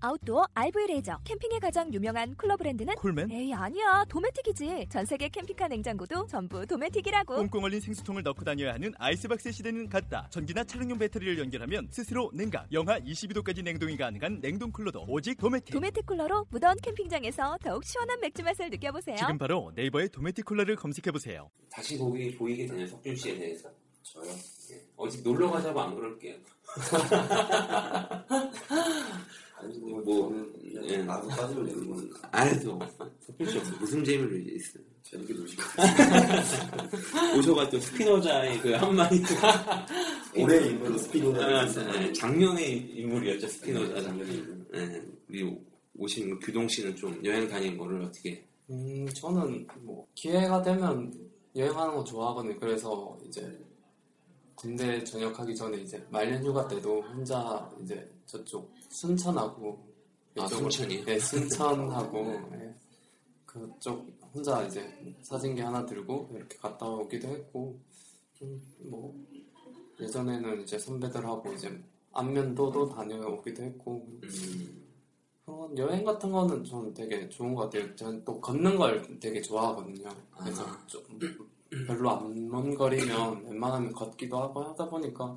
아웃도어 RV 레저 캠핑에 가장 유명한 쿨러 브랜드는 콜맨? 에이 아니야 도메틱이지 전 세계 캠핑카 냉장고도 전부 도메틱이라고 꽁꽁 얼린 생수통을 넣고 다녀야 하는 아이스박스 시대는 갔다. 전기나 차량용 배터리를 연결하면 스스로 냉각, 영하 22도까지 냉동이 가능한 냉동 쿨러도 오직 도메틱. 도메틱 쿨러로 무더운 캠핑장에서 더욱 시원한 맥주 맛을 느껴보세요 지금 바로 네이버에 도메틱 쿨러를 검색해 보세요. 다시 보기 보이게 되냐 석준 씨에 대해서 저요 예. 어디 놀러 가자고 안 그럴게요 아니 뭐, 뭐, 예. 나도 빠지면 되는 건씨 없어. 무슨 재미를 있어요? 재밌게 노시고 오셔가 또 스피노자의 그 한마디 올해 인물로 스피노자. 아, 네, 장면의 인물이었죠 스피노자 장면의 인물 네, 우리 오신 규동 씨는 좀 여행 다니는 거를 어떻게? 음, 저는 뭐 기회가 되면 여행하는 거 좋아하거든요. 그래서 이제 군대 전역하기 전에 이제 말년 휴가 때도 혼자 이제 저쪽 순천하고 아, 이쪽으로- 순천이요? 네, 순천하고 네, 그쪽 혼자 이제 사진기 하나 들고 이렇게 갔다 오기도 했고 좀뭐 예전에는 이제 선배들하고 이제 안면도도 다녀오기도 했고 음, 그런 여행 같은 거는 저는 되게 좋은 것 같아요. 저는 또 걷는 걸 되게 좋아하거든요. 그래서 아. 좀 별로 안 먼 거리면 웬만하면 걷기도 하고 하다 보니까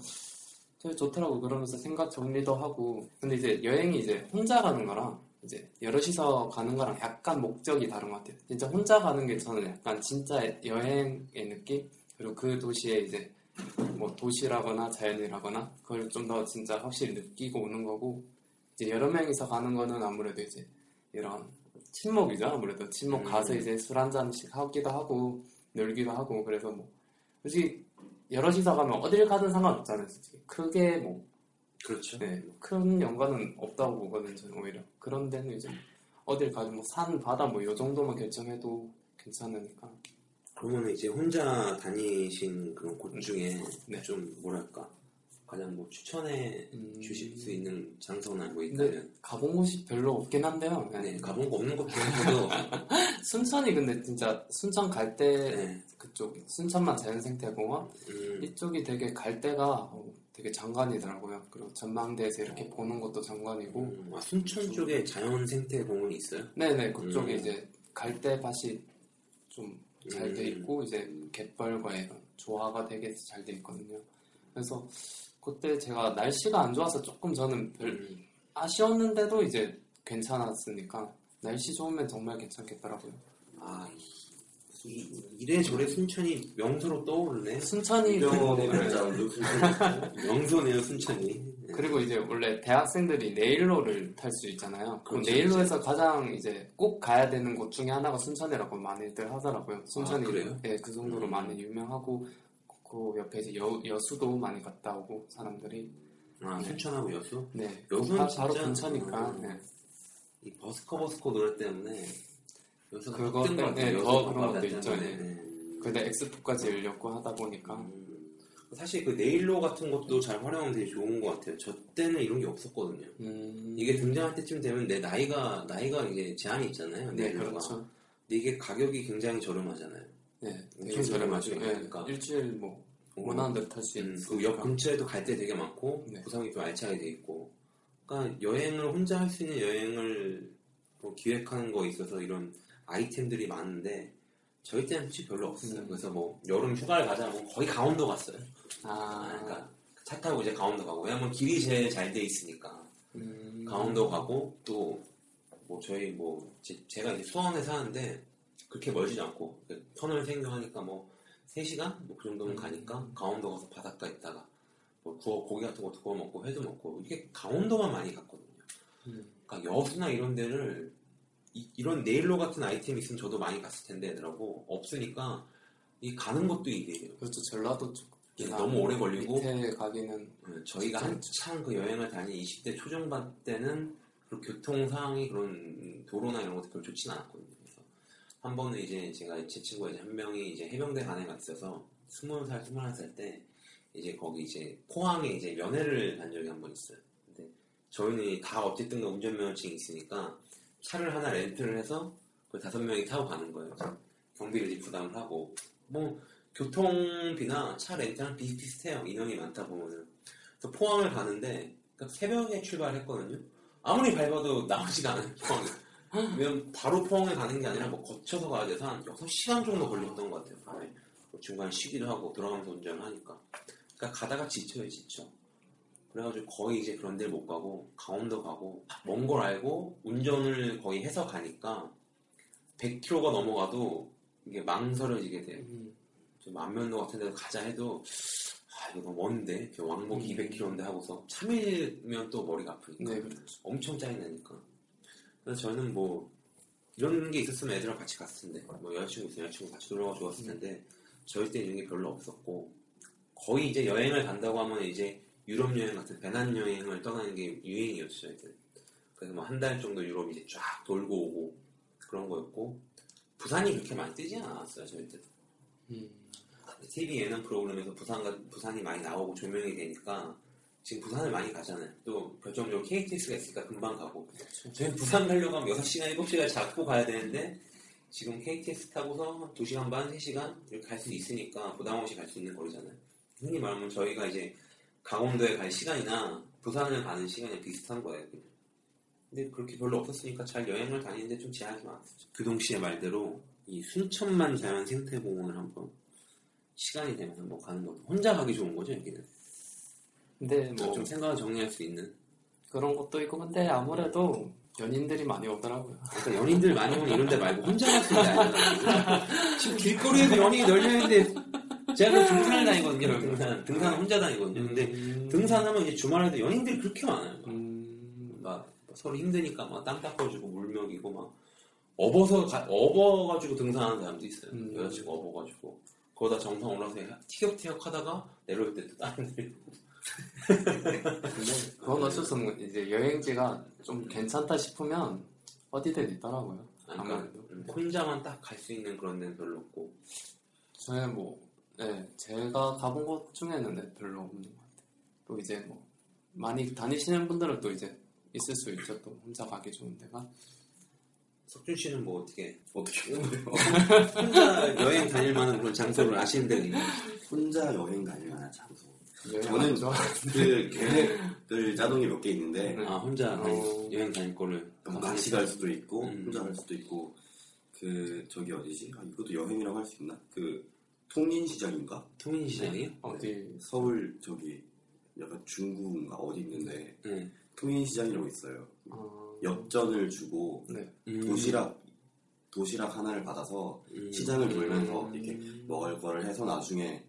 되게 좋더라고. 그러면서 생각 정리도 하고. 근데 이제 여행이 이제 혼자 가는 거랑 이제 여럿이서 가는 거랑 약간 목적이 다른 것 같아요. 진짜 혼자 가는 게 저는 약간 진짜 여행의 느낌? 그리고 그 도시에 이제 뭐 도시라거나 자연이라거나 그걸 좀 더 진짜 확실히 느끼고 오는 거고 이제 여러 명이서 가는 거는 아무래도 이제 이런 친목이죠. 아무래도 친목 음. 가서 이제 술 한 잔씩 하기도 하고 놀기도 하고 그래서 뭐 솔직히 여럿이서 가면 어딜 가든 상관없잖아요. 솔직히 크게 뭐 그렇죠 네, 큰 연관은 없다고 보거든요. 저는 오히려 그런 데는 이제 어딜 가든 뭐 산, 바다 뭐 요 정도만 결정해도 괜찮으니까 그러면 이제 혼자 다니신 그런 곳 중에 네. 좀 뭐랄까 가장 뭐 추천해 음, 주실 수 있는 장소나 뭐 근데 있다면 가본 곳이 별로 없긴 한데요. 네. 네, 가본 거 없는 것 중에서도 순천이 근데 진짜 순천 갈때 네, 그쪽 순천만 자연생태공원 음, 이쪽이 되게 갈 때가 어, 되게 장관이더라고요. 그리고 전망대에서 이렇게 보는 것도 장관이고 음, 아, 순천 쪽에 자연생태공원이 있어요? 네네 그쪽에 음. 이제 갈대 밭이 좀 잘돼 음. 있고 이제 갯벌과 이런 조화가 되게 잘 돼 있거든요. 그래서 그때 제가 날씨가 안 좋아서 조금 저는 별 음, 아쉬웠는데도 이제 괜찮았으니까 날씨 좋으면 정말 괜찮겠더라고요. 아 이, 이- 이래저래 순천이 명소로 떠오르네 순천이 그- 별장도 명소네요 순천이 네. 그리고 이제 원래 대학생들이 네일로를 탈 수 있잖아요. 그 그렇죠, 네일로에서 가장 이제 꼭 가야 되는 곳 중에 하나가 순천이라고 많이들 하더라고요. 순천이 아, 그래요? 예, 그 정도로 음. 많이 유명하고 그 옆에 이제 여, 여수도 많이 갔다 오고 사람들이 아 순천하고 여수 네, 여수는 바, 바로 근처니까 음. 네. 이 버스커 버스커 노래 때문에 여수 그거 때문에 같아요. 더 그런 것도 있죠, 때문에. 네. 근데 엑스포까지 열렸고 하다 보니까 음, 사실 그 네일로 같은 것도 잘 활용하면 되게 좋은 것 같아요. 저 때는 이런 게 없었거든요. 음, 이게 등장할 때쯤 되면 내 나이가 나이가 이게 제한이 있잖아요. 네 네일로가. 그렇죠. 근데 이게 가격이 굉장히 저렴하잖아요. 네, 되게 저렴하죠. 저렴하죠. 네, 그러니까. 일주일 뭐 원하는 대로 탈수 음, 있으니까. 그옆 근처에도 갈 때 되게 많고 네. 구성이 좀 알차게 돼 있고. 그러니까 여행을 혼자 할 수 있는 여행을 뭐 기획하는 거 있어서 이런 아이템들이 많은데 저희 때는 솔직히 별로 없어요. 음. 그래서 뭐 여름 휴가를 가자 뭐 거의 강원도 갔어요. 아, 그러니까 차 타고 이제 강원도 가고 왜냐면 길이 제일 잘 돼 있으니까 음, 강원도 가고 또 뭐 저희 뭐 제, 가 이제 수원에 사는데 그렇게 멀지 않고 그 터널 생겨하니까 뭐 3시간 뭐 그 정도면 음. 가니까 강원도 가서 바닷가 있다가 뭐 구워 고기 같은 것도 구워 먹고 회도 먹고 이게 강원도만 많이 갔거든요. 음. 그러니까 여수나 이런 데를 이, 런 네일로 같은 아이템이 있으면 저도 많이 갔을 텐데 라고 없으니까 이 가는 것도 일이에요. 그렇죠. 전라도 쪽 예, 너무 오래 걸리고 밑에 가기는 어, 저희가 한창 그 여행을 다니 20대 초중반 때는 그 교통 상황이 그런 도로나 이런 것도 별로 좋진 않았거든요. 한 번은 이제 제가 제 친구가 이제 한 명이 이제 해병대 간에 가 있어서 스무 살, 스물한 살 때 이제 거기 이제 포항에 이제 면회를 간 적이 한 번 있어요. 근데 저희는 다 어쨌든 간 운전면허증이 있으니까 차를 하나 렌트를 해서 그 다섯 명이 타고 가는 거예요. 경비를 부담을 하고 뭐 교통비나 차 렌트랑 비슷비슷해요. 인원이 많다 보면은. 그래서 포항을 가는데 그러니까 새벽에 출발했거든요. 아무리 밟아도 나오지가 않아요. 포항에. 왜냐면 바로 포항에 가는 게 아니라 뭐 거쳐서 가야 돼서 한 6시간 정도 걸렸던 것 같아요. 밤에. 뭐 중간에 쉬기도 하고 돌아가면서 운전을 하니까. 그러니까 가다가 지쳐요, 지쳐. 그래가지고 거의 이제 그런 데를 못 가고 강원도 가고 먼 걸 알고 운전을 거의 해서 가니까 100km가 넘어가도 이게 망설여지게 돼요. 음. 좀 안면도 같은 데로 가자 해도 아 이거 너무 먼데 왕복 음. 200km인데 하고서 3일면 또 머리가 아프니까 네, 그렇죠. 엄청 짜증나니까 그래서 저는 뭐 이런 게 있었으면 애들이랑 같이 갔을 텐데 뭐 여자친구 있으면 여자친구 같이 놀러가 좋았을 텐데 저희 때 이런 게 별로 없었고 거의 이제 여행을 간다고 하면 이제 유럽 여행 같은 배낭 여행을 떠나는 게 유행이었죠 저희들 그래서 뭐 한 달 정도 유럽 이제 쫙 돌고 오고 그런 거였고 부산이 그렇게 많이 뜨지 않았어요 저희 때도 음. TV 예능 프로그램에서 부산가, 부산이 많이 나오고 조명이 되니까 지금 부산을 많이 가잖아요. 또 결정적으로 KTX가 있으니까 금방 가고. 저희 부산 가려고 하면 6시간, 7시간 잡고 가야 되는데 지금 KTX 타고서 한 2시간 반, 3시간 이렇게 갈 수 있으니까 부담 없이 갈 수 있는 거리잖아요. 흔히 말하면 저희가 이제 강원도에 갈 시간이나 부산을 가는 시간이 비슷한 거예요. 근데 그렇게 별로 없었으니까 잘 여행을 다니는데 좀 제약이 많았죠. 규동 씨의 말대로 이 순천만 자연 생태공원을 한번 시간이 되면 한번 가는 것도 혼자 가기 좋은 거죠 여기는 근데 뭐. 좀 생각을 정리할 수 있는. 그런 것도 있고 근데 아무래도 연인들이 많이 오더라고요. 그러니까 연인들 많이 오는 이런 데 말고 혼자 갈수 있는 데 지금 길거리에도 연인이 널려있는데 제가 그 등산을 다니거든요. 등산 등산은 혼자 다니거든요. 근데 음. 등산하면 이제 주말에도 연인들이 그렇게 많아요. 음. 막 서로 힘드니까 막땅 닦아주고 물 먹이고 막 업어서 가- 업어가지고 등산하는 사람도 있어요. 음. 여자친구 업어가지고. 거기다 정상 올라서 티격태격 하다가 내려올 때 또 다른 데 그건 어쩔 수 없는 거 이제 여행지가 좀 괜찮다 싶으면 어디든 있더라고요. 그러니까 아무래도. 음, 혼자만 딱 갈 수 있는 그런 데는 별로 없고 저는 뭐, 네, 제가 가본 곳 중에는 네, 별로 없는 것 같아요. 또 이제 뭐, 많이 다니시는 분들은 또 이제 있을 수 있죠. 또 혼자 가기 좋은 데가. 석준 씨는 뭐 어떻게 어떻게 하는 거예요? 혼자 여행 다닐 만한 그런 장소를 아시는 데가 있나요? 혼자 여행 다닐 만한 장소. 여행 저는 안 좋아. 그 계획들 짜동이 몇 개 있는데 네. 아 혼자 어. 여행 다닐 거를 뭐 같이 갈 수도 있고 음. 혼자 갈 수도 있고 그 저기 어디지? 아, 이것도 여행이라고 할 수 있나? 그 통인시장인가? 통인시장이요? 어디, 서울 저기 약간 중구인가 어디 있는데 네. 통인시장이라고 있어요. 어, 엽전을 주고 네. 음. 도시락 도시락 하나를 받아서 음. 시장을 돌면서 음. 이렇게 먹을 거를 해서 나중에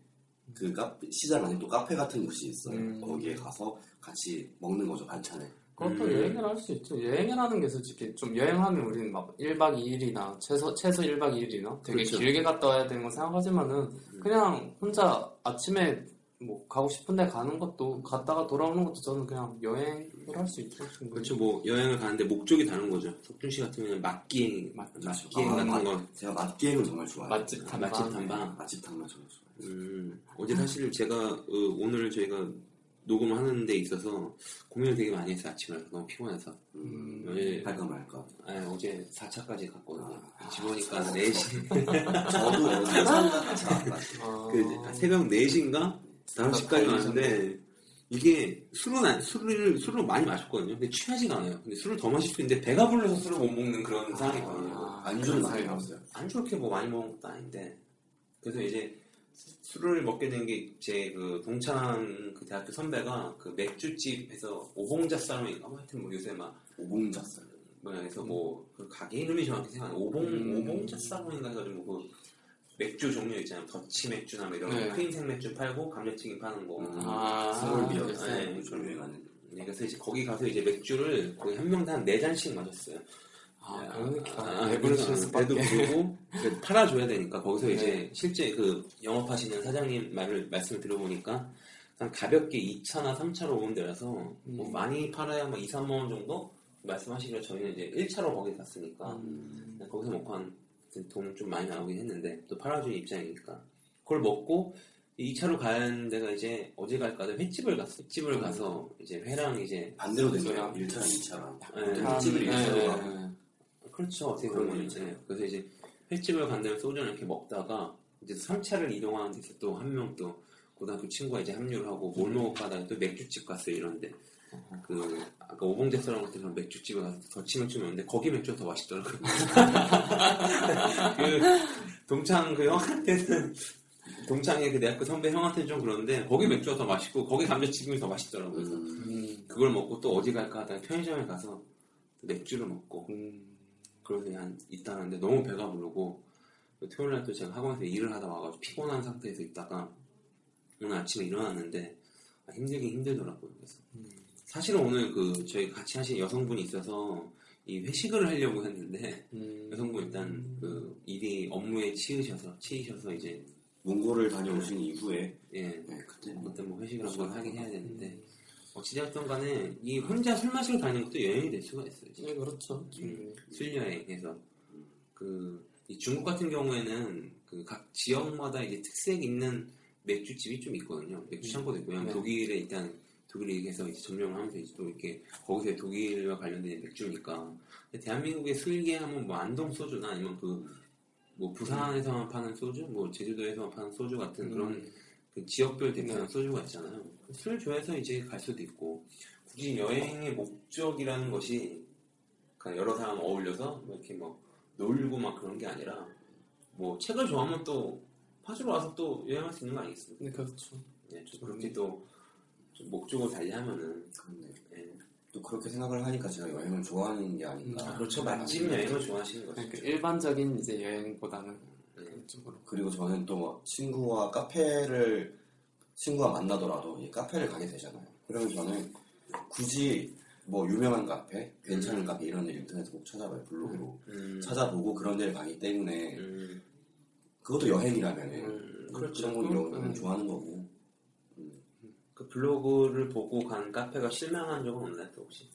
그 카페, 시장 안에 또 카페 같은 곳이 있어요. 음. 거기에 가서 같이 먹는 거죠 반찬을. 그것도 음. 여행을 할 수 있죠. 여행이라는 게 솔직히 좀 여행하면 우리는 막 1박 2일이나 최소, 최소 1박 2일이나 되게 그렇죠. 길게 갔다 와야 되는 거 생각하지만은 그냥 혼자 아침에 뭐 가고 싶은데 가는 것도 갔다가 돌아오는 것도 저는 그냥 여행을 할 수 있죠. 충분히. 그렇죠 뭐 여행을 가는데 목적이 다른 거죠 석준 씨 같은 경우는 맛기행 맛- 맛기행 아, 같은 맛- 거 제가 맛기행은 정말 좋아해요. 맛집 아, 탐방. 맛집 탐방 맛집 탐방 정말 좋아해요. 음, 어제 사실 제가 어, 오늘 저희가 녹음하는 데 있어서 고민을 되게 많이 했어요 아침에 너무 피곤해서 음, 어제 할까 말까. 아, 어제 4차까지 갔거든요 아. 집 오니까 4시 저도 어제 상가 같이 왔어요. 아, 그 새벽 4시인가 5시까지 왔는데 이게 술은 안, 술을 술을 많이 마셨거든요. 근데 취하지가 않아요. 근데 술을 더 마실 수 있는데 배가 불러서 술을 못 먹는 그런 상황이거든요. 아, 안주를 많이 먹었어요. 안 좋게 뭐 많이 먹은 것도 아닌데 그래서 이제 술을 먹게 된 게 제 그 동창 그 대학교 선배가 그 맥주집에서 오봉자 사람인가 뭐 하여튼 뭐 요새 막 오봉자살. 뭐야 해서 뭐그 가게 이름이 정확히 생각 안 나. 오봉 음. 오봉자 사람인가 해가지고 그 맥주 종류 있잖아요. 더치 맥주나 뭐 이런 네. 거 크림색 맥주 팔고 감자튀김 파는 거. 아, 서울비어 네. 요즘 유행하는. 네, 그래서 이제 거기 가서 이제 맥주를 거의 한 명당 한네 잔씩 마셨어요. 아, 네, 아, 배부르실 그래서 수밖에. 배도 부르고 그래서 팔아줘야 되니까 거기서 네. 이제 실제 그 영업하시는 사장님 말을 말씀을 들어보니까 한 가볍게 2차나 3차로 오는 데라서 뭐 음. 많이 팔아야 뭐 2, 3만 원 정도 말씀하시기로 저희는 이제 1차로 거기 갔으니까 음, 그냥 거기서 먹고 한돈 좀 많이 나오긴 했는데 또 팔아주는 입장이니까 그걸 먹고 이 차로 가는 데가 이제 어제 갈까 는 횟집을 갔어. 횟집을 가서 이제 회랑 이제 반대로 됐어요. 그래요? 1차랑 2차랑. 네. 횟집을 네, 1차로 네, 가고. 네. 그렇죠. 어떻게 보면 거죠. 이제 그래서 이제 횟집을 간 다음에 소주를 이렇게 먹다가 이제 3차를 이동하는 데서 또 한 명 또 고등학교 친구가 이제 합류를 하고 뭘 먹을까 하다가 또 맥주집 갔어요 이런데. 그 아까 오봉 레스토랑 같은 그런 맥주집에 가서 더 치면 치면 거기 맥주가 더 맛있더라고요. 그 동창 그 형한테는 동창의 그 대학교 선배 형한테는 좀 그런데 거기 맥주가 더 맛있고 거기 감자튀김이 더 맛있더라고요. 그래서 음, 음, 그걸 먹고 또 어디 갈까 하다가 편의점에 가서 또 맥주를 먹고 음, 그러고 그냥 있다 하는데 너무 배가 부르고 그 토요일 날또 제가 학원에서 일을 하다 와가지고 피곤한 상태에서 있다가 오늘 아침에 일어났는데 아, 힘들긴 힘들더라고요. 그래서 음. 사실은 오늘 그 저희 같이 하신 여성분이 있어서 이 회식을 하려고 했는데 음. 여성분 일단 그 일이 업무에 치이셔서 치이셔서 이제 몽골을 다녀오신 이후에 예 네, 그때 그때 뭐 회식을 한번 하긴 해야 되는데 음. 어찌되었던 간에 이 혼자 술 마시러 다니는 것도 여행이 될 수가 있어요. 진짜. 네, 그렇죠. 음, 술 여행에서 그이 중국 같은 경우에는 그 각 지역마다 이제 특색 있는 맥주집이 좀 있거든요. 맥주 창고도 있고, 왜냐면 네. 독일에 일단 독일에 얘기해서 이제 점령을 하면서 이제 또 이렇게 거기서 독일과 관련된 맥주니까. 대한민국의 술계 하면 뭐 안동 소주나 아니면 그 뭐 부산에서만 파는 소주, 뭐 제주도에서만 파는 소주 같은 그런 음. 그 지역별 대표하는 네. 소주가 있잖아요. 술 좋아해서 이제 갈 수도 있고 굳이 여행의 목적이라는 것이 그냥 여러 사람 어울려서 뭐 이렇게 뭐 놀고 막 그런 게 아니라 뭐 책을 좋아하면 또 파주로 와서 또 여행할 수 있는 거 아니겠습니까? 네, 그렇죠. 네, 좀 그렇게 또좀 목적을 달리하면은 그렇네. 예. 또 그렇게 생각을 하니까 제가 여행을 좋아하는 게 아닌가. 음, 그렇죠 맛집 여행을 좋아하시는 거죠. 그러니까 일반적인 이제 여행보다는 네. 그쪽으로. 그리고 저는 또 뭐 친구와 카페를 친구와 만나더라도 이 카페를 가게 되잖아요. 그러면 저는 굳이 뭐 유명한 카페, 괜찮은 카페 이런 데 인터넷에 꼭 찾아봐요. 블로그로 음, 찾아보고 그런 데를 가기 때문에 음, 그것도 여행이라면 음, 그렇죠. 그렇죠. 그런 거 이런 음. 거 좋아하는 거고 그 블로그를 보고 간 카페가 실망한 적은 없나요, 또 혹시?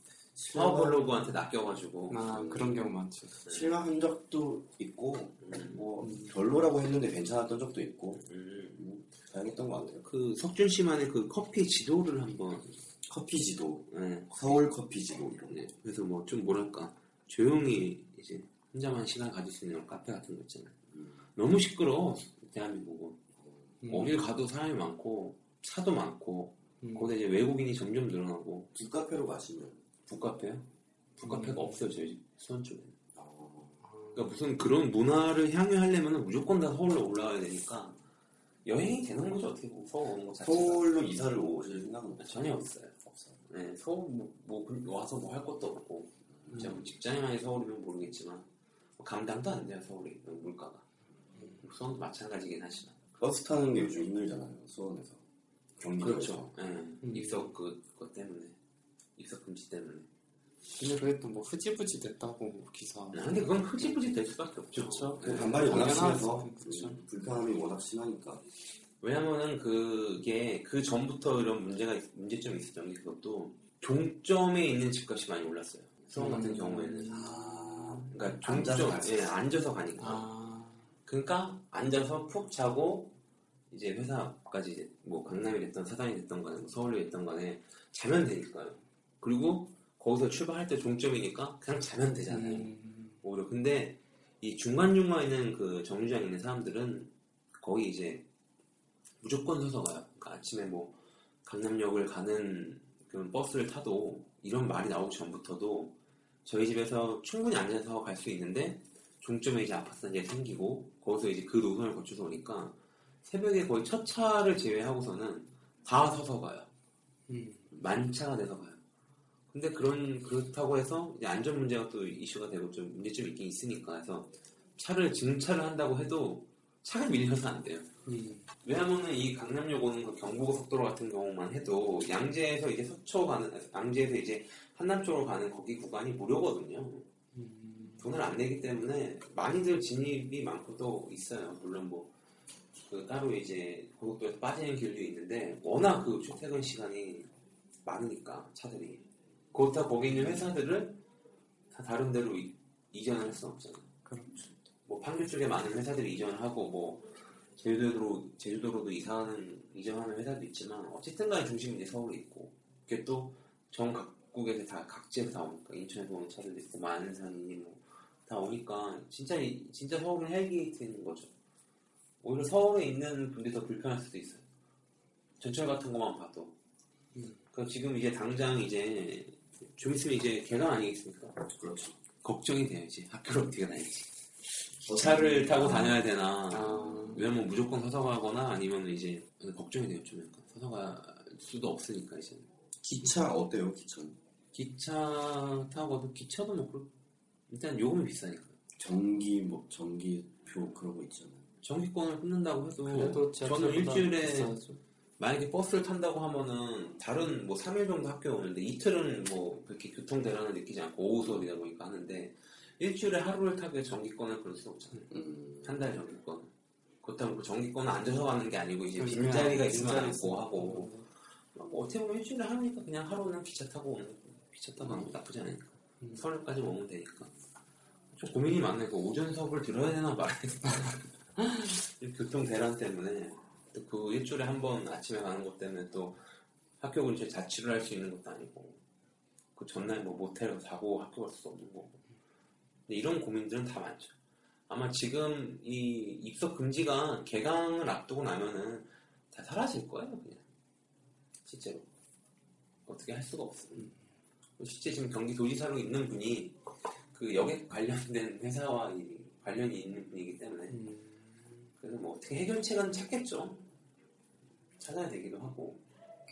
파워 블로그한테 낚여가지고. 아, 그런 경우 많죠. 실망한 적도 있고 음, 뭐 음. 별로라고 했는데 괜찮았던 적도 있고 음. 음, 다양했던 것 같아요. 그 석준 씨만의 그 커피 지도를 한번 커피 지도, 네, 서울 커피 지도 이런 거. 네. 그래서 뭐 좀 뭐랄까 조용히 이제 혼자만 시간 가질 수 있는 카페 같은 거 있잖아요. 음. 너무 시끄러워 대한민국은 음. 어딜 가도 사람이 많고 차도 많고 음. 거기다 이제 외국인이 점점 늘어나고 북카페로 가시면 북카페요? 북카페가 음. 없어요 저희 수원 쪽에. 어, 그러니까 무슨 그런 문화를 향유하려면 무조건 다 서울로 올라와야 되니까 여행이 되는 거죠 어떻게 보면 서울 오는 거 자체가 서울로 이사를 오실 생각은 없어요? 전혀 없어요. 없어요. 네, 서울 뭐, 뭐 그- 와서 뭐 할 것도 없고 진짜 뭐 직장인이 서울이면 모르겠지만 뭐 감당도 안 돼요 서울이 물가가 수원도 마찬가지긴 하지만 버스 타는 게 요즘 힘들잖아요. 수원에서 경기도에서. 그렇죠 예, 입석 그, 그것 때문에 입석 금지 때문에 근데 그게 또뭐 흐지부지 됐다고 기사. 네, 근데 그건 흐지부지 될 수밖에 없죠 그렇죠. 그 반발이 워낙. 심해서 그렇죠. 음, 불편함이 워낙 심하니까 왜냐면은 그게 그 전부터 이런 문제가 있- 문제점이 있었던 게 그것도 종점에 있는 집값이 많이 올랐어요 수원 같은 음. 경우에는 아, 그러니까 앉아서 종점 예. 앉아서 가니까 아, 그러니까 앉아서 푹 자고 이제 회사까지 이제 뭐 강남이 됐던 사당이 됐던 간에 뭐 서울이 됐던 간에 자면 되니까요. 그리고 거기서 출발할 때 종점이니까 그냥 자면 되잖아요. 음, 오히려 근데 이 중간 중간 있는 그 정류장에 있는 사람들은 거의 이제 무조건 서서 가요. 그러니까 아침에 뭐 강남역을 가는 그런 버스를 타도 이런 말이 나오기 전부터도 저희 집에서 충분히 앉아서 갈 수 있는데 종점에 이제 아파트 단지가 생기고 거기서 이제 그 노선을 거쳐서 오니까 새벽에 거의 첫 차를 제외하고서는 다 서서 가요. 음, 만차가 돼서 가요. 근데 그런 그렇다고 해서 이제 안전 문제가 또 이슈가 되고 좀 문제점이 있긴 있으니까 해서 차를 증차를 한다고 해도 차가 밀려서 안 돼요. 음, 왜냐면은 이 강남역 오는 그 경부고속도로 같은 경우만 해도 양재에서 이제 서초 가는 양재에서 이제 한남 쪽으로 가는 거기 구간이 무료거든요. 음, 돈을 안 내기 때문에 많이들 진입이 많고 또 있어요. 물론 뭐, 그 따로 이제 고속도로에서 빠지는 길도 있는데, 워낙 그 출퇴근 시간이 많으니까, 차들이. 그렇다 거기 있는 회사들을 다 다른 데로 이, 이전을 할 수는 없잖아요. 그렇죠. 뭐 판교 쪽에 많은 회사들이 이전을 하고, 뭐, 제주도로 제주도로도 이사하는 이전하는 회사도 있지만 어쨌든 간에 중심이 이제 서울에 있고 그게 또 전 각국에서 다 각지에서 다 오니까 인천에서 오는 차들도 있고 안산이니 뭐다 오니까 진짜 이- 진짜 서울은 hell gate인 거죠. 오히려 서울에 있는 분들이 더 불편할 수도 있어요. 전철 같은 것만 봐도. 그 지금 이제 당장 이제 좀 있으면 이제 개강 아니겠습니까? 그렇죠. 걱정이 돼요 이제 학교를 어떻게 다닐지. 기차를 타고 다녀야 되나? 아, 왜냐면 무조건 서서 가거나 아니면 이제 걱정이 돼요 좀 약간 서서 갈 수도 없으니까 이제 기차 어때요? 기차는 기차 타고도 기차도 뭐 그렇- 일단 요금이 비싸니까 전기 뭐 전기표 그런 거 있잖아요. 전기권을 끊는다고 해도 저는 일주일에 비싸죠. 만약에 버스를 탄다고 하면은 다른 뭐 3일 정도 학교에 오는데 이틀은 뭐 그렇게 교통 대란을 느끼지 않고 오후 수업이다 보니까 하는데 일주일에 하루를 타게 전기권을 끊을 수 없잖아요. 음, 한달 전기권. 그렇다고 그 전기권은 앉아서 가는 게 아니고 이제 요즘에 빈자리가 빈자리 있으면 앉고 있으니까. 하고. 뭐 어떻게 보면 일주일에 하루니까 그냥 하루는 기차 타고 오는 거 기차 타고 가는 거 나쁘지 않으니까. 음. 서울까지 오면 되니까. 좀 고민이 많네. 그 오전 수업을 들어야 되나 말아야 되나. 이 교통 대란 때문에. 또 그 일주일에 한 번 아침에 가는 것 때문에 또 학교 근처에 자취를 할 수 있는 것도 아니고 그 전날 뭐 모텔에서 자고 학교 갈 수도 없는 거고. 근데 이런 고민들은 다 많죠. 아마 지금 이 입석 금지가 개강을 앞두고 나면은 다 사라질 거예요 그냥. 실제로. 어떻게 할 수가 없어요. 실제 지금 경기도지사로 있는 분이 그 여객 관련된 회사와 이 관련이 있는 분이기 때문에. 음, 그래서 뭐 어떻게 해결책은 찾겠죠 찾아야 되기도 하고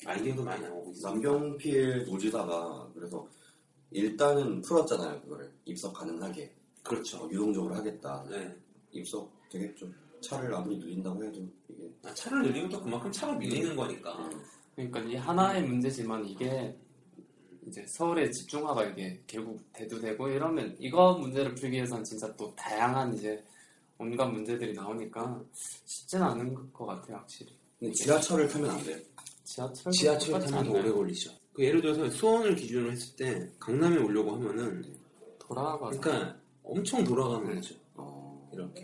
아이디어도 많이 나오고 있어요 남경필 노지사가 그래서 일단은 풀었잖아요 그거를 입석 가능하게 그렇죠 어, 유동적으로 하겠다. 네. 입석 되겠죠. 차를 아무리 늘린다고 해도 이게 아, 차를 늘리면 또 그만큼 차가 밀리는 거니까 음, 그러니까 이 하나의 문제지만 이게 이제 서울에 집중화가 이게 결국 대두되고 이러면 이거 문제를 풀기 위해서는 진짜 또 다양한 이제 온갖 문제들이 나오니까 쉽지는 않은 것 같아요 확실히 근데 지하철을 타면 안 돼요. 지하철? 지하철 타면 더 오래 걸리죠. 그 예를 들어서 수원을 기준으로 했을 때 강남에 오려고 하면은 돌아가서. 그러니까 엄청 돌아가는 거죠. 어, 이렇게.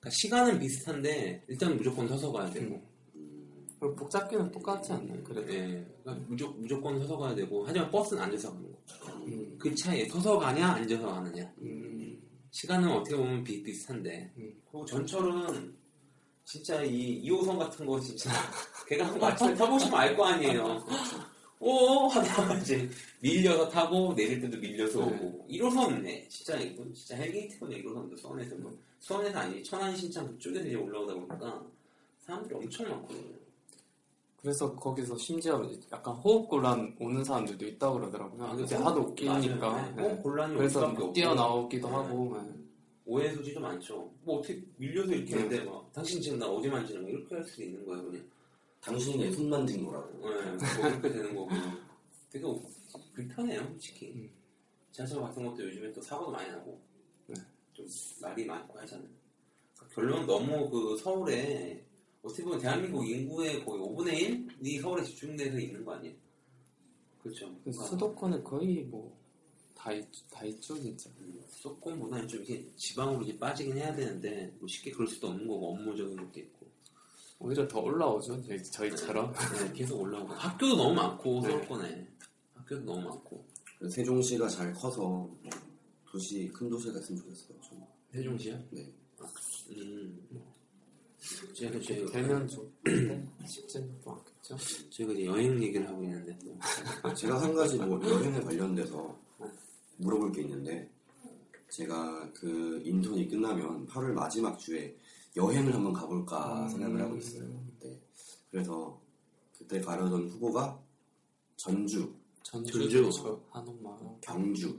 그러니까 시간은 비슷한데 일단 무조건 서서 가야 되고. 음, 그리고 복잡기는 똑같지 않나요? 그래도? 예, 그러니까 무조, 무조건 서서 가야 되고. 하지만 버스는 앉아서 가는 거. 음, 그 차이에 서서 가냐 앉아서 가느냐. 음, 시간은 어떻게 보면 비슷비슷한데. 음. 그리고 전철은 진짜 이 2호선 같은 거 진짜 개강 아침에 타보시면 알 거 아니에요 오 하다가 이제 밀려서 타고 내릴 때도 밀려서 오고 1호선네 진짜 이건 진짜 헬게이트거든요 1호선도 수원에서 뭐 수원에서 아니 천안 신창 그쪽에서 이제 올라오다 보니까 사람들이 엄청 많거든요 그래서 거기서 심지어 약간 호흡곤란 오는 사람들도 있다고 그러더라고요 이제 하도 웃기니까. 네. 네. 어, 그래서. 뛰어나오기도 네. 하고 네. 오해 소지도 많죠. 뭐 어떻게 밀려서 이렇게 네. 했는데 막 당신 지금 나 어디 만지는 거 이렇게 할 수도 있는 거예요 그냥. 당신이 내 손 만진 거라고. 네, 뭐 이렇게 되는 거고. 되게 불편해요 솔직히. 음. 지하철 같은 것도 요즘에 또 사고도 많이 나고 네. 좀 말이 많고 하잖아요. 그러니까 결론은 너무 그 서울에 어떻게 보면 대한민국 인구의 거의 5분의 1이 서울에 집중돼서 있는 거 아니에요? 그렇죠. 그러니까 수도권에 거의 뭐 다다 있죠 진짜 음, 수도권보다는 좀 이렇게 지방으로 이제 빠지긴 해야 되는데 뭐 쉽게 그럴 수도 없는 거고 업무적인 것도 있고 오히려 더 올라오죠 저희, 저희처럼 네, 계속 올라오고 학교도 너무 많고 네. 서울권에 학교도 너무 많고 세종시가 잘 커서 뭐 도시 큰 도시 갔으면 좋겠어요. 좀. 세종시야? 네. 음. 제가 저희가 되면 좋은데 쉽지는 또 않겠죠 저희가 이제 여행 얘기를 하고 있는데 또 제가 한 가지 뭐 여행에 관련돼서 물어볼 게 있는데 제가 그 인턴이 끝나면 8월 마지막 주에 여행을 한번 가볼까 음. 생각을 하고 있어요. 네. 그래서 그때 가려던 후보가 전주, 전주 전주. 좋죠 한옥마을. 경주,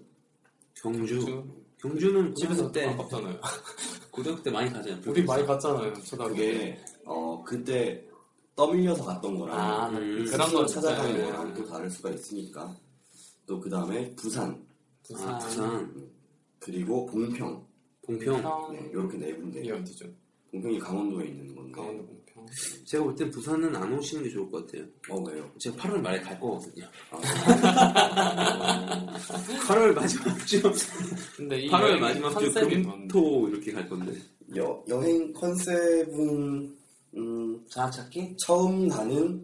경주? 전주? 경주 는 집에서 때 가깝잖아요. 고등학교 때 많이 가잖아요. 우리 많이 갔잖아요 초등학교 때 그게 어 그때 떠밀려서 갔던 거랑 아, 음, 그런 거 찾아가는 거랑 또 다를 수가 있으니까. 또 그 다음에 부산 부산, 아 부산 그리고 봉평 봉평 평 네, 이렇게 네 군데 어디죠? 봉평이 강원도에 있는 건데 강원도 봉평 제가 볼 땐 부산은 안 오시는 게 좋을 것 같아요 어 왜요? 제가 8월 말에 갈 거거든요 아, 8월 마지막 주 근데 이 8월 여행 마지막 주? 금토 이렇게 갈 건데 여, 여행 컨셉은 음, 자아 찾기? 처음 가는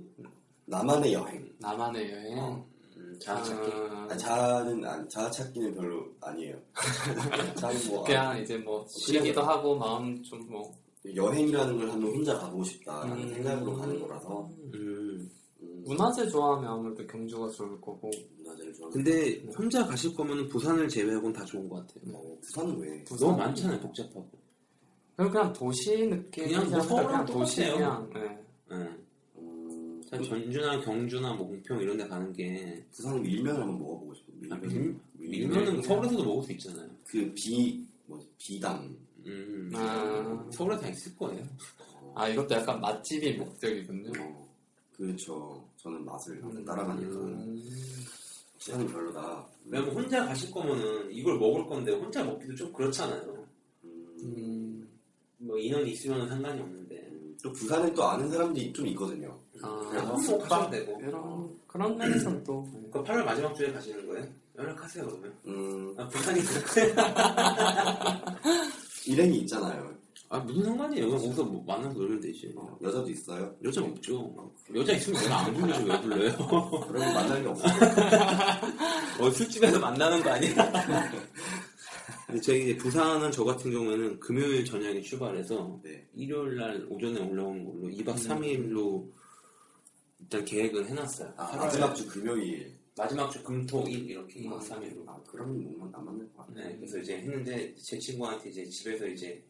나만의 여행. 나만의 여행. 어, 음, 자아 찾기. 아, 아, 자아는 안, 자아 찾기는 별로 아니에요. 자아는 뭐 그냥 이제 뭐 쉬기도 하고 마음 좀 뭐. 여행이라는 걸 한번 혼자 가보고 싶다라는 음. 생각으로 가는 거라서 음. 음, 문화재 좋아하면 아무래도 경주가 좋을 거고 문화재를 좋아하는 근데 혼자 가실 거면 부산을 제외하고는 다 좋은 것 같아요. 어, 부산은 왜? 부산 너무 많잖아요, 복잡하고. 그냥 그냥 도시 느낌 그냥 뭐 도시 똑같아요. 그냥 네. 네. 음, 전 전주나 경주나 뭐 공평 이런 데 가는 게 부산 밀면을 한번 먹어보고 싶어요. 아, 밀면. 밀, 밀면은 서울에서도 먹을 수 있잖아요. 그 비, 뭐, 비담. 음. 아. 서울에 다 있을 거예요. 아 이것도 약간 맛집이 목적이군요. 어, 그렇죠. 저는 맛을 항상 따라가니까. 음. 부산은 별로다. 왜냐면 혼자 가실 거면은 이걸 먹을 건데 혼자 먹기도 좀 그렇잖아요. 음, 음. 뭐 인원이 있으면 상관이 없는데. 음, 또 부산에 또 아는 사람들이 좀 있거든요. 아, 그냥 가셔도 되고. 이런 그런 면에서는 또 그 8월 마지막 주에 가시는 거예요? 연락하세요 그러면. 음, 아, 부산이 그렇게. 일행이 있잖아요. 아 무슨 상관이에요? 그냥 거기서 뭐 만나서 놀면 되지. 어, 여자도 있어요. 여자 없죠. 여자 있으면 내가 안 불러줘 왜 불러요? 그러면 만날 게 없어요. 어, 술집에서 만나는 거 아니야? 근데 저희 이제 부산은 저 같은 경우에는 금요일 저녁에 출발해서 네. 일요일 날 오전에 올라오는 걸로 2박 3일로 일단 계획은 해놨어요. 아, 8월 마지막 주 금요일. 마지막 주 금토일 이렇게 2박 3일로. 아, 그러면 못 만- 안 맞는 것 같아요. 네, 그래서 이제 했는데 제 친구한테 이제 집에서 이제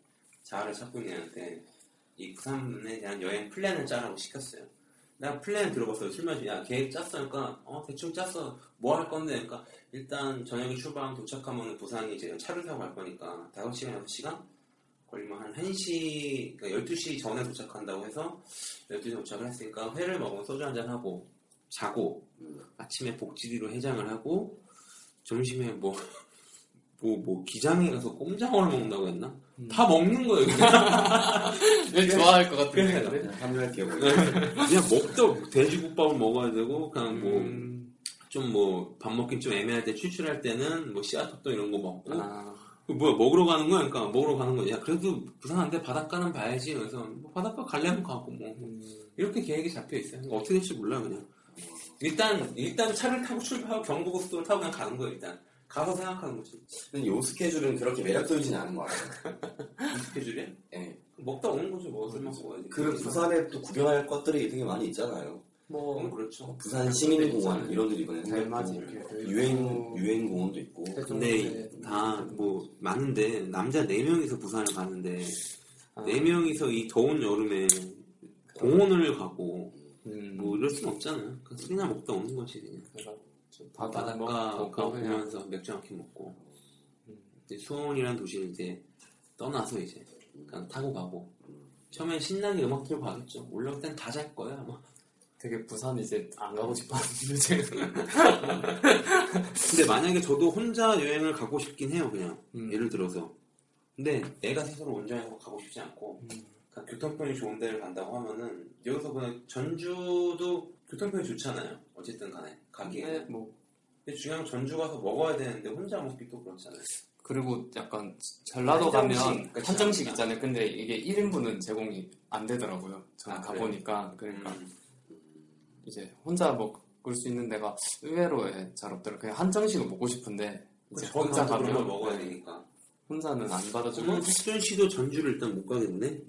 자아를 찾고 있는 애한테 이 부산에 대한 여행 플랜을 짜라고 시켰어요. 내가 플랜 들어봤어요. 술 마시고 야 계획 짰어? 그러니까 어 대충 짰어. 뭐 할 건데? 그러니까 일단 저녁에 출발하면 도착하면 부산이 이제 차를 타고 갈 거니까 5시간, 6시간 걸리면 한 1시, 그러니까 12시 전에 도착한다고 해서 12시에 도착을 했으니까 회를 먹으면 소주 한잔 하고 자고 음. 아침에 복지리로 해장을 하고 점심에 뭐 뭐, 뭐, 기장에 가서 꼼장어를 먹는다고 했나? 음. 다 먹는 거예요, 그냥. 왜 좋아할 것 같은데. 그래. 합류할게요. 그냥 먹다 돼지국밥을 먹어야 되고, 그냥 뭐, 음. 좀 뭐, 밥 먹긴 좀 애매할 때, 출출할 때는 뭐, 씨앗떡도 이런 거 먹고, 아, 그 뭐야, 먹으러 가는 거야? 그러니까, 먹으러 가는 거야. 야, 그래도 부산한테 바닷가는 봐야지. 그래서, 뭐 바닷가 갈려면 가고, 뭐. 음. 이렇게 계획이 잡혀 있어요. 그러니까 어떻게 될지 몰라, 그냥. 일단, 일단 차를 타고 출발하고 경부고속도로 타고 그냥 가는 거예요, 일단. 가서 생각하는 거지. 근데 요 스케줄은 그렇게 매력적이진 않은 것 같아요. 이 스케줄이야? 예. 먹다 오는 거죠, 뭐, 술 먹고 와야지. 그 부산에 또 구경할 것들이 되게 많이 있잖아요. 어, 뭐, 그렇죠. 부산 시민공원 이런 데도 이번에 달맞이 생겼고 이렇게 돼 유엔. 유엔 공원도 있고 근데 다 뭐 많은데 남자 4 명이서 부산을 가는데 아, 4명이서 이 더운 여름에 공원을 가고 음. 뭐 이럴 순 없잖아요. 그냥 술이나 먹다 오는 거지 그냥. 바닷가 뭐, 가 보고 그냥 맥주 한 캔 먹고 음. 이제 수원이라는 도시를 이제 떠나서 이제 그냥 타고 가고 처음엔 신나게 음악 들고 가겠죠. 올라올 땐 다 잘 거야 아마. 되게 부산 이제 안 가고 싶어 하는데 지금. 근데 만약에 저도 혼자 여행을 가고 싶긴 해요 그냥 음. 예를 들어서 근데 애가 스스로 운전해서 가고 싶지 않고 음. 그러니까 교통편이 좋은 데를 간다고 하면은 여기서 그냥 전주도 교통편이 좋잖아요 어쨌든 간에 가기에 근데 뭐 근데 중요한 건 전주 가서 먹어야 되는데 혼자 먹기 또 그렇잖아요 그리고 약간 전라도 한정식 가면 같이 한정식. 있잖아요. 근데 이게 1인분은 제공이 안 되더라고요. 저는 아? 가보니까 그러니까 음. 이제 혼자 먹을 수 있는 데가 의외로 예, 잘 없더라고요. 그냥 한정식을 먹고 싶은데 이제 거기 혼자 가면 먹어야 되니까. 혼자는 안 받아주고. 그러면 석준 씨도 전주를 일단 못 가겠네.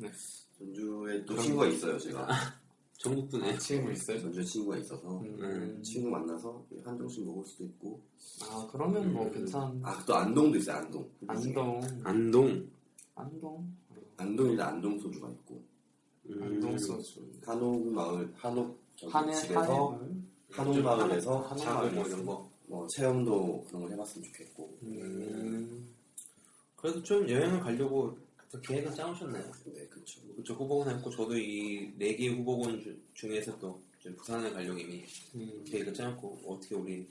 전주에 또 친구가 있어요 제가. 전국분에 아, 친구 있어요. 전주에 친구가 있어서. 음. 친구 만나서 한정식 먹을 수도 있고. 아 그러면 뭐 음. 괜찮. 아또 안동도 있어요 안동. 안동. 안동. 안동? 안동인데 안동 소주가 있고. 음. 안동 소주. 한옥 마을 한옥 한해 집에서 한해 한옥 마을에서 한옥 작은 뭐. 이런 거 뭐 체험도 그런 걸 해봤으면 좋겠고 음. 그래도 좀 여행을 가려고 또 계획을 짜오셨네요 네 그렇죠 그쵸 후보군 했고 저도 이 네 개 후보군 주- 중에서 또 부산을 가려고 이미 음. 계획을 짜놓고 어떻게 우리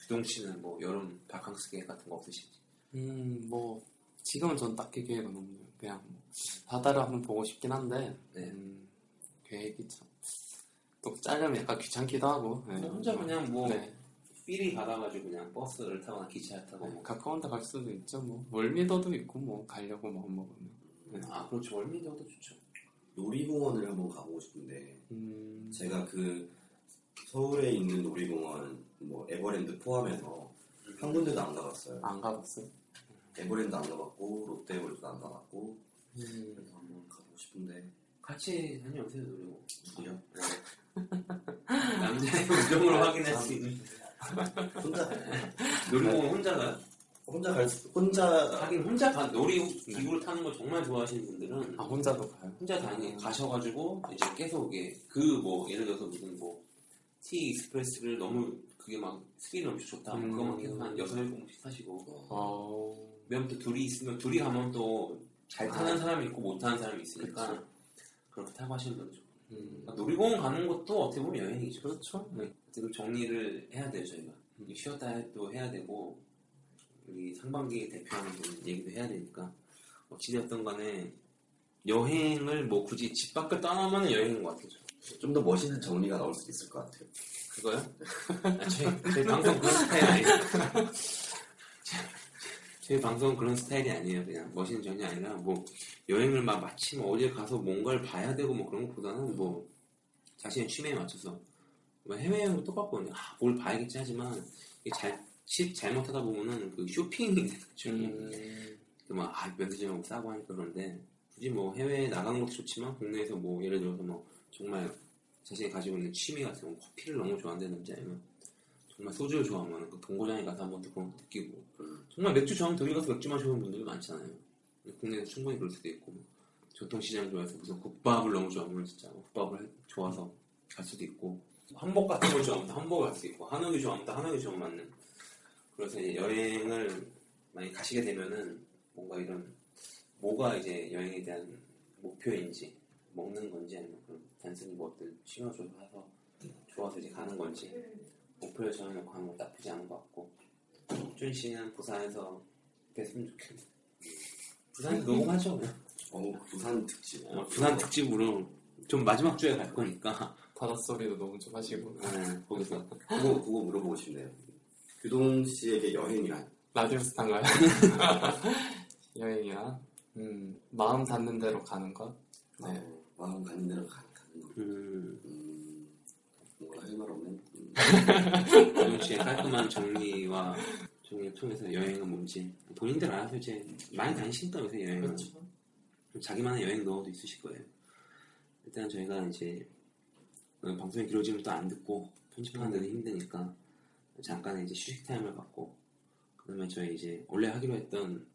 규동 씨는 뭐 여름 바캉스 계획 같은 거 없으신지 음, 뭐 지금은 전 딱히 계획은 없네요. 그냥 뭐 바다를 한번 보고 싶긴 한데 네. 음, 계획이 참 또 짜려면 약간 귀찮기도 하고. 네. 혼자 그냥 뭐 네. 삘이 받아가지고 그냥 버스를 타거나 기차 타고 뭐. 가까운 데 갈 수도 있죠. 뭐 월미도도 있고 뭐 가려고 마음 먹으면. 네. 아 그렇죠 월미도도 좋죠 놀이공원을 한번 가보고 싶은데 음, 제가 그 서울에 있는 놀이공원 뭐 에버랜드 포함해서 한 군데도 안 가봤어요. 안 가봤어요. 에버랜드 안 가봤고 롯데월드도 안 가봤고 음, 그래서 한번 가보고 싶은데 같이 다녀오세요 노래고 누구요? 남자의 우정으로 확인할 수 있는. 혼자. 놀이공원 혼자 가요? 혼자 갈 수, 혼자 하긴 혼자 가 놀이 기구를 타는 거 정말 좋아하시는 분들은 아 혼자도 가요? 혼자 다니 가셔가지고 이제 계속 이게 그 뭐 예를 들어서 무슨 뭐 T Express를 너무 그게 막 스릴이 엄청 좋다. 음. 그거만 계속 한 여섯 일곱 번씩 타시고. 어, 왜냐면 또 둘이 있으면 둘이 가면 또 잘 타는 사람이 있고 못 타는 사람이 있으니까 그렇게 타고 하시는 분들 음, 그러니까 놀이공원 가는 것도 어떻게 보면 여행이죠 그렇죠. 네. 지금 정리를 해야 돼요 저희가 쉬었다 또 해야 되고 우리 상반기 대표하는 분 얘기도 해야 되니까 어찌되었던 간에 여행을 뭐 굳이 집 밖을 떠나면 여행인 것 같아요 좀 더 멋있는 정리가 나올 수 있을 것 같아요. 그거요? 아, 저희, 저희 방송 그런 스타일 아니에요 저희 방송 그런 스타일이 아니에요. 그냥 멋있는 전이 아니라 뭐 여행을 막 마침 어디에 가서 뭔가를 봐야 되고 뭐 그런 것보다는 뭐 자신의 취미에 맞춰서 뭐 해외여행도 똑같거든요. 아, 뭘 봐야겠지 하지만 이게 자칫 잘못하다 보면은 그 쇼핑이 되죠. 음, 막, 아, 면세점하고 싸고 하니까 그런데, 굳이 뭐 해외에 나가는 것도 좋지만, 국내에서 뭐, 예를 들어서 뭐, 정말 자신이 가지고 있는 취미 같은 거, 커피를 너무 좋아한다는 남자면, 정말 소주를 좋아하면 그 동고장에 가서 한번 또 그런 거 느끼고, 정말 맥주 좋아하면 독일 가서 맥주 마시는 분들도 많잖아요. 국내에서 충분히 그럴 수도 있고, 뭐 전통시장 좋아해서 무슨 국밥을 너무 좋아하면 진짜 국밥을 좋아서 갈 수도 있고, 한복 같은 걸 좋아하면 또 한복을 갈수 있고, 한옥이 좋아하면 또 한옥이 좋아하면 맞는. 그래서 이제 여행을 많이 가시게 되면은, 뭔가 이런 뭐가 이제 여행에 대한 목표인지 먹는 건지 아니면 그런 단순히 뭐 어떤 취미가 좋아서 좋아서 이제 가는 건지 목표를 정해놓고 하는 건 나쁘지 않은 것 같고 준 씨는 부산에서 뵀으면 좋겠네 부산에서 녹음하죠 그냥. 어, 부산 특집. 어, 부산 특집으로 좀 마지막 주에 갈 거니까 바닷소리도 너무 좀 하시고 네, 거기서 그거, 그거 물어보고 싶네요. 규동 씨에게 여행이란? 라디오 스타인가요? 여행이야. 음, 마음 닿는 대로 가는 것. 네. 어, 마음 가는 대로 가, 가는 거. 음, 음, 뭔가 할말 없네. 음. 준 씨의 깔끔한 정리와 정리를 통해서 여행은 뭔지 본인들 알아서 이제 많이 다니시니까 요새 여행은 그렇죠. 자기만의 여행 노하우도 있으실 거예요. 일단 저희가 이제 어, 방송이 길어지면 또 안 듣고 편집하는 데도 힘드니까 잠깐 이제 휴식 타임을 갖고 그다음에 저희 이제 원래 하기로 했던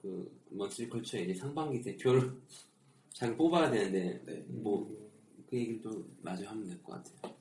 그 먼슬리 컬처의 이제 상반기 대표를 잘 뽑아야 되는데 네. 뭐그 얘기를 또 마저 하면 될 것 같아요.